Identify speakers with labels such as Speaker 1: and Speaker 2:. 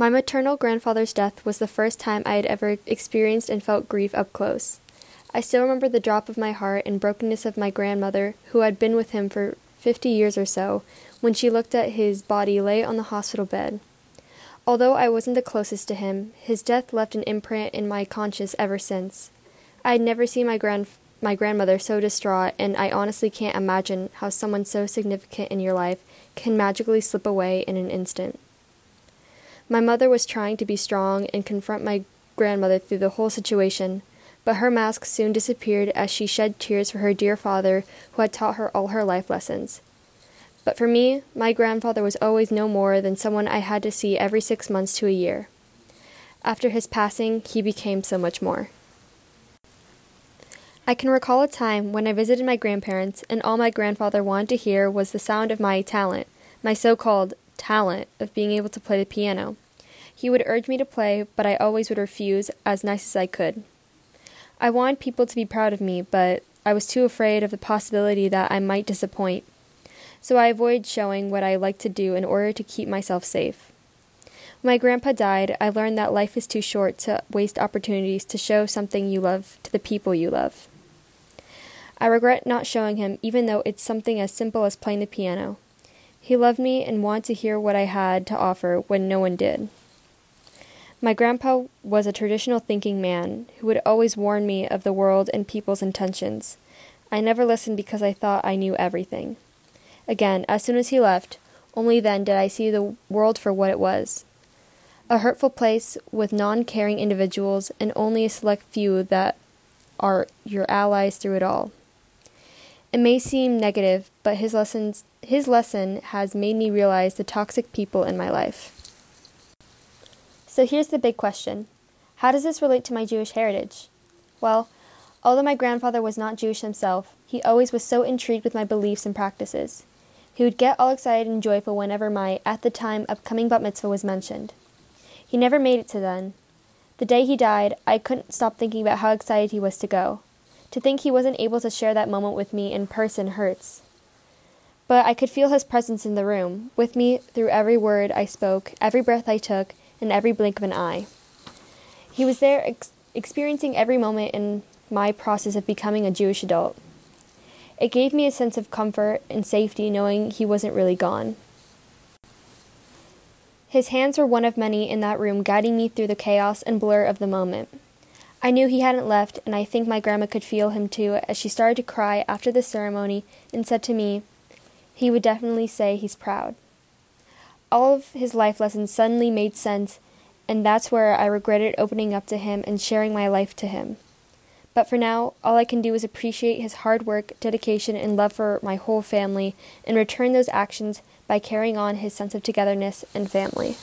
Speaker 1: My maternal grandfather's death was the first time I had ever experienced and felt grief up close. I still remember the drop of my heart and brokenness of my grandmother, who had been with him for fifty years or so, when she looked at his body lay on the hospital bed. Although I wasn't the closest to him, his death left an imprint in my conscience ever since. I had never seen my grand my grandmother so distraught, and I honestly can't imagine how someone so significant in your life can magically slip away in an instant. My mother was trying to be strong and confront my grandmother through the whole situation, but her mask soon disappeared as she shed tears for her dear father who had taught her all her life lessons. But for me, my grandfather was always no more than someone I had to see every six months to a year. After his passing, he became so much more. I can recall a time when I visited my grandparents, and all my grandfather wanted to hear was the sound of my talent, my so called talent of being able to play the piano. He would urge me to play, but I always would refuse as nice as I could. I wanted people to be proud of me, but I was too afraid of the possibility that I might disappoint. So I avoided showing what I liked to do in order to keep myself safe. When my grandpa died, I learned that life is too short to waste opportunities to show something you love to the people you love. I regret not showing him, even though it's something as simple as playing the piano. He loved me and wanted to hear what I had to offer when no one did. My grandpa was a traditional thinking man who would always warn me of the world and people's intentions. I never listened because I thought I knew everything. Again, as soon as he left, only then did I see the world for what it was a hurtful place with non caring individuals and only a select few that are your allies through it all. It may seem negative, but his lessons his lesson has made me realize the toxic people in my life. So here's the big question. How does this relate to my Jewish heritage? Well, although my grandfather was not Jewish himself, he always was so intrigued with my beliefs and practices. He would get all excited and joyful whenever my, at the time, upcoming bat mitzvah was mentioned. He never made it to then. The day he died, I couldn't stop thinking about how excited he was to go. To think he wasn't able to share that moment with me in person hurts. But I could feel his presence in the room, with me through every word I spoke, every breath I took, and every blink of an eye. He was there ex- experiencing every moment in my process of becoming a Jewish adult. It gave me a sense of comfort and safety knowing he wasn't really gone. His hands were one of many in that room guiding me through the chaos and blur of the moment. I knew he hadn't left, and I think my grandma could feel him too as she started to cry after the ceremony and said to me, He would definitely say he's proud. All of his life lessons suddenly made sense, and that's where I regretted opening up to him and sharing my life to him. But for now, all I can do is appreciate his hard work, dedication, and love for my whole family and return those actions by carrying on his sense of togetherness and family.